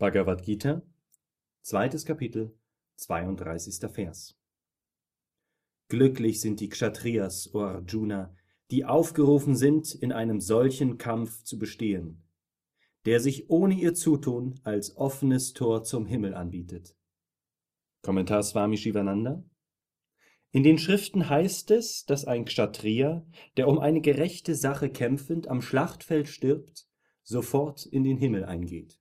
Bhagavad Gita, zweites Kapitel, 32. Vers. Glücklich sind die Kshatriyas, o Arjuna, die aufgerufen sind, in einem solchen Kampf zu bestehen, der sich ohne ihr Zutun als offenes Tor zum Himmel anbietet. Kommentar Swami Shivananda In den Schriften heißt es, dass ein Kshatriya, der um eine gerechte Sache kämpfend am Schlachtfeld stirbt, sofort in den Himmel eingeht